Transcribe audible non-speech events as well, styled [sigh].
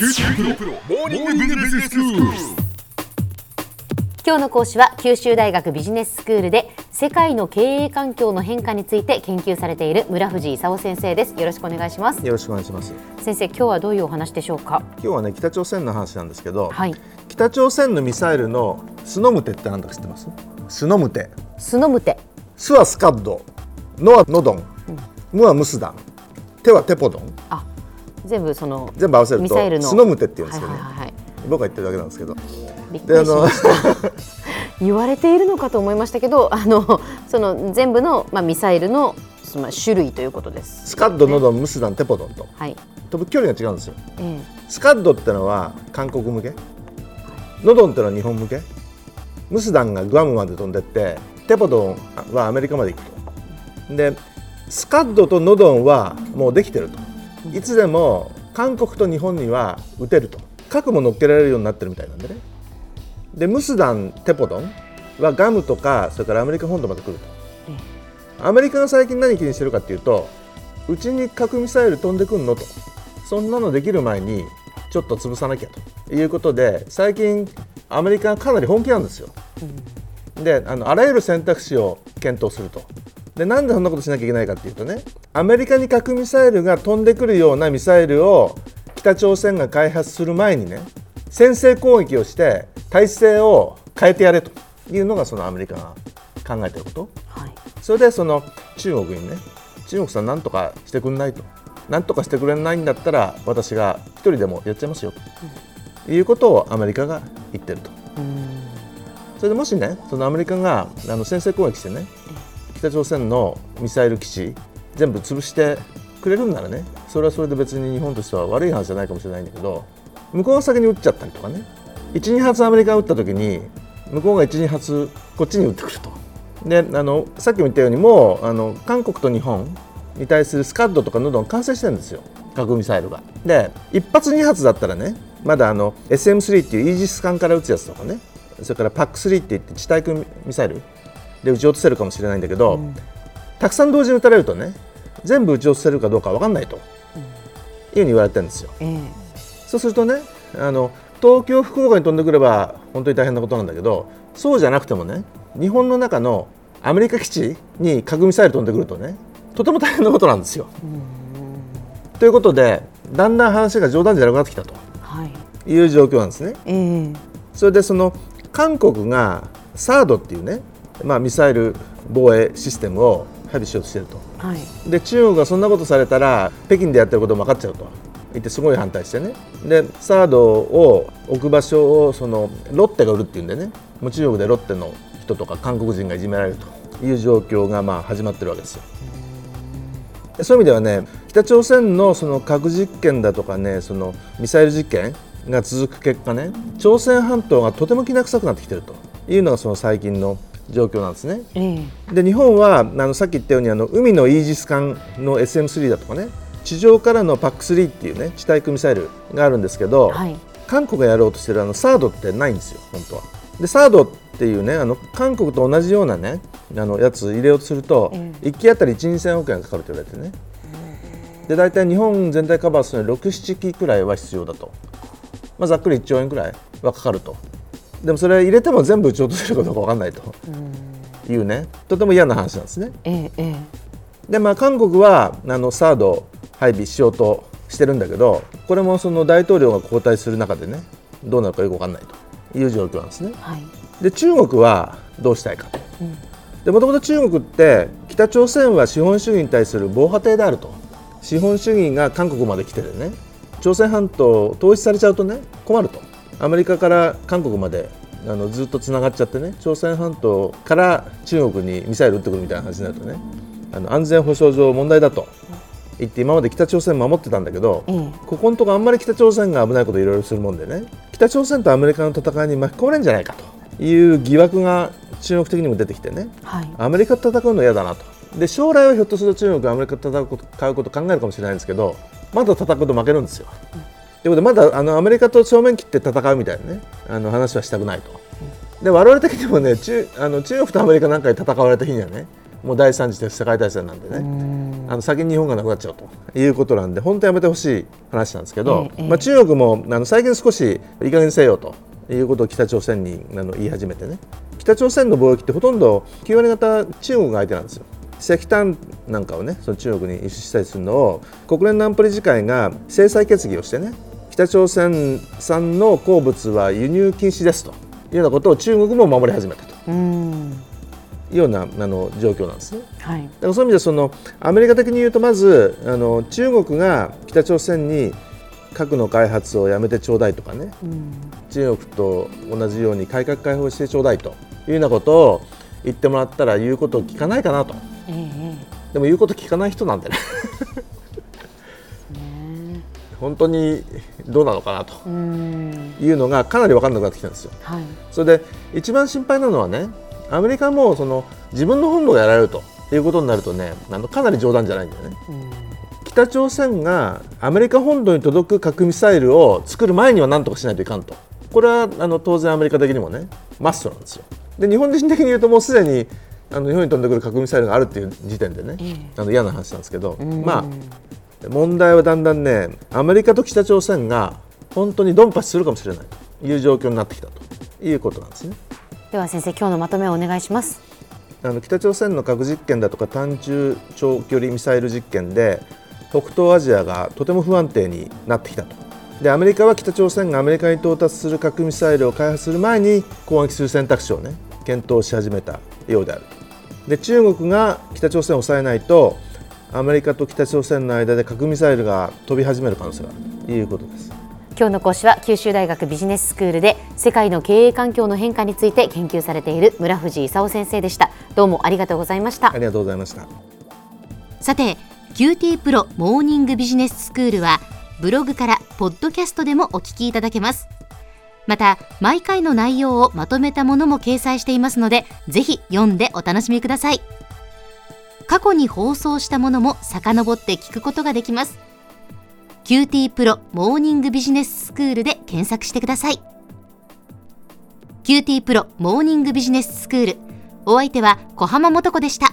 九州大学モーニングビジネススクール。今日の講師は九州大学ビジネススクールで世界の経営環境の変化について研究されている村藤勲先生ですよろしくお願いしますよろしくお願いします。先生今日はどういうお話でしょうか？今日はね北朝鮮の話なんですけど、はい北朝鮮のミサイルのスノムテって何だか知ってます？スノムテ。スノムテスはスカッド、ノはノドン、ムはムスダン、テはテポドン。あ全部その全部合わせるとミサイルのスノムテって言うんですよね。はいはいはいはい僕が言ってるだけなんですけど。びっくりしましでた [laughs] 言われているのかと思いましたけどあのその全部の、まあ、ミサイルのその種類ということですスカッド、ノドン、ムスダン、テポドンとはい、飛ぶ距離が違うんですよ。えスカッドってのは韓国向け、ノドンってのは日本向け、ムスダンがグアムまで飛んでって、テポドンはアメリカまで行くと。で、スカッドとノドンはもうできてると。いつでも韓国と日本には撃てると。核も乗っけられるようになってるみたいなんでね。で、ムスダン、テポドンはガムとか、それからアメリカ本土まで来ると。アメリカが最近何気にしてるかっていうと、うちに核ミサイル飛んでくんのと。そんなのできる前にちょっと潰さなきゃということで最近アメリカがかなり本気なんですよ。であのあらゆる選択肢を検討すると。でなんでそんなことしなきゃいけないかっていうとねアメリカに核ミサイルが飛んでくるようなミサイルを北朝鮮が開発する前にね先制攻撃をして体制を変えてやれというのがそのアメリカが考えてること。はい。それでその中国にね中国さんなんとかしてくんないと。なんとかしてくれないんだったら私が一人でもやっちゃいますよ。ということをアメリカが言ってると。それでもしねそのアメリカがあの先制攻撃してね北朝鮮のミサイル基地全部潰してくれるんならねそれはそれで別に日本としては悪い話じゃないかもしれないんだけど向こうが先に撃っちゃったりとかね。12発アメリカが撃った時に向こうが12発こっちに撃ってくると。であのさっきも言ったようにもうあの韓国と日本に対するスカッドとかノドン完成してるんですよ。核ミサイルが。で1発2発だったらねまだあの SM3 っていうイージス艦から撃つやつとかねそれから PAC3 って言って地対空ミサイルで撃ち落とせるかもしれないんだけど、たくさん同時に撃たれるとね全部撃ち落とせるかどうか分かんないと、いうふうに言われてるんですよ。ええ。そうするとねあの東京福岡に飛んでくれば本当に大変なことなんだけどそうじゃなくてもね日本の中のアメリカ基地に核ミサイル飛んでくるとねとても大変なことなんですよ。ということでだんだん話が冗談じゃなくなってきたと。はい。いう状況なんですね。ええ。それでその韓国が SARD っていうね、まあ、ミサイル防衛システムを配備しようとしてると。はい。で中国がそんなことされたら北京でやってることも分かっちゃうと。言ってすごい反対してね。でサードを置く場所をそのロッテが売るっていうんでね。もう中国でロッテの人とか韓国人がいじめられると。いう状況がまあ始まってるわけですよ。でそういう意味ではね北朝鮮のその核実験だとかねそのミサイル実験が続く結果ね朝鮮半島がとてもきな臭くなってきてるというのがその最近の状況なんですね。ええで日本はあのさっき言ったようにあの海のイージス艦の SM3 だとかね地上からの PAC3 っていうね地対空ミサイルがあるんですけど、はい韓国がやろうとしてるあのサードってないんですよ本当は。でサードっていうねあの韓国と同じようなねあのやつ入れようとすると、え1機あたり1 2千億円かかると言われてね。で大体日本全体カバーするのに67機くらいは必要だと、まあ、ざっくり1兆円くらいはかかるとでもそれ入れても全部撃ち落とせるかどうか分かんないと。いうね。とても嫌な話なんですね。ええええ。でまあ韓国はあのサードを配備しようとしてるんだけどこれもその大統領が交代する中でねどうなるかよく分かんないと。いう状況なんですね。はい。で中国はどうしたいか。と。でもともと中国って北朝鮮は資本主義に対する防波堤であると。資本主義が韓国まで来ててね朝鮮半島を統一されちゃうとね困るとアメリカから韓国まであのずっとつながっちゃってね朝鮮半島から中国にミサイル撃ってくるみたいな話になるとねあの安全保障上問題だと言って今まで北朝鮮守ってたんだけど、ええ。ここのとこあんまり北朝鮮が危ないこといろいろするもんでね北朝鮮とアメリカの戦いに巻き込まれるんじゃないかという疑惑が中国的にも出てきてねはい。アメリカと戦うの嫌だなと。で将来はひょっとすると中国がアメリカと戦うこと考えるかもしれないんですけどまだ戦うと負けるんですよ。ということでまだあのアメリカと正面切って戦うみたいなねあの話はしたくないと。で我々的にもね中あの中国とアメリカなんかで戦われた日にはねもう第三次世界大戦なんでねあの先に日本がなくなっちゃうということなんで本当やめてほしい話なんですけど、ええまあ、中国もあの最近少しいい加減にせよということを北朝鮮にあの言い始めてね北朝鮮の貿易ってほとんど9割方中国が相手なんですよ。石炭なんかをねその中国に輸出したりするのを国連の安保理事会が制裁決議をしてね北朝鮮産の鉱物は輸入禁止ですというようなことを中国も守り始めたと。うん。いうようなあの状況なんですね。はい。だからそういう意味でそのアメリカ的に言うとまずあの中国が北朝鮮に核の開発をやめてちょうだいとかね。うん。中国と同じように改革開放してちょうだいというようなことを言ってもらったら言うことを聞かないかなと。ええでも言うこと聞かない人なんでねね [laughs] 本当にどうなのかなとうん。いうのがかなり分かんなくなってきたんですよ。はい。それで一番心配なのはねアメリカもその自分の本部がやられるということになるとねあのかなり冗談じゃないんだよね。うん。北朝鮮がアメリカ本土に届く核ミサイルを作る前には何とかしないといかんと。これはあの当然アメリカ的にもねマストなんですよ。で日本人的に言うともうすでにあの日本に飛んでくる核ミサイルがあるっていう時点でね、ええ。あの嫌な話なんですけど、うん。まあ問題はだんだんねアメリカと北朝鮮が本当にドンパチするかもしれないという状況になってきたということなんですね。では先生今日のまとめをお願いします。あの北朝鮮の核実験だとか単中長距離ミサイル実験で北東アジアがとても不安定になってきたと。でアメリカは北朝鮮がアメリカに到達する核ミサイルを開発する前に攻撃する選択肢をね検討し始めたようである。で中国が北朝鮮を抑えないとアメリカと北朝鮮の間で核ミサイルが飛び始める可能性があるということです。今日の講師は九州大学ビジネススクールで世界の経営環境の変化について研究されている村藤勲先生でした。どうもありがとうございました。ありがとうございました。さて QT プロモーニングビジネススクールはブログからポッドキャストでもお聞きいただけます。また毎回の内容をまとめたものも掲載していますのでぜひ読んでお楽しみください過去に放送したものも遡って聞くことができます。QT プロモーニングビジネススクールで検索してください。QT プロモーニングビジネススクール。お相手は小浜もとこでした。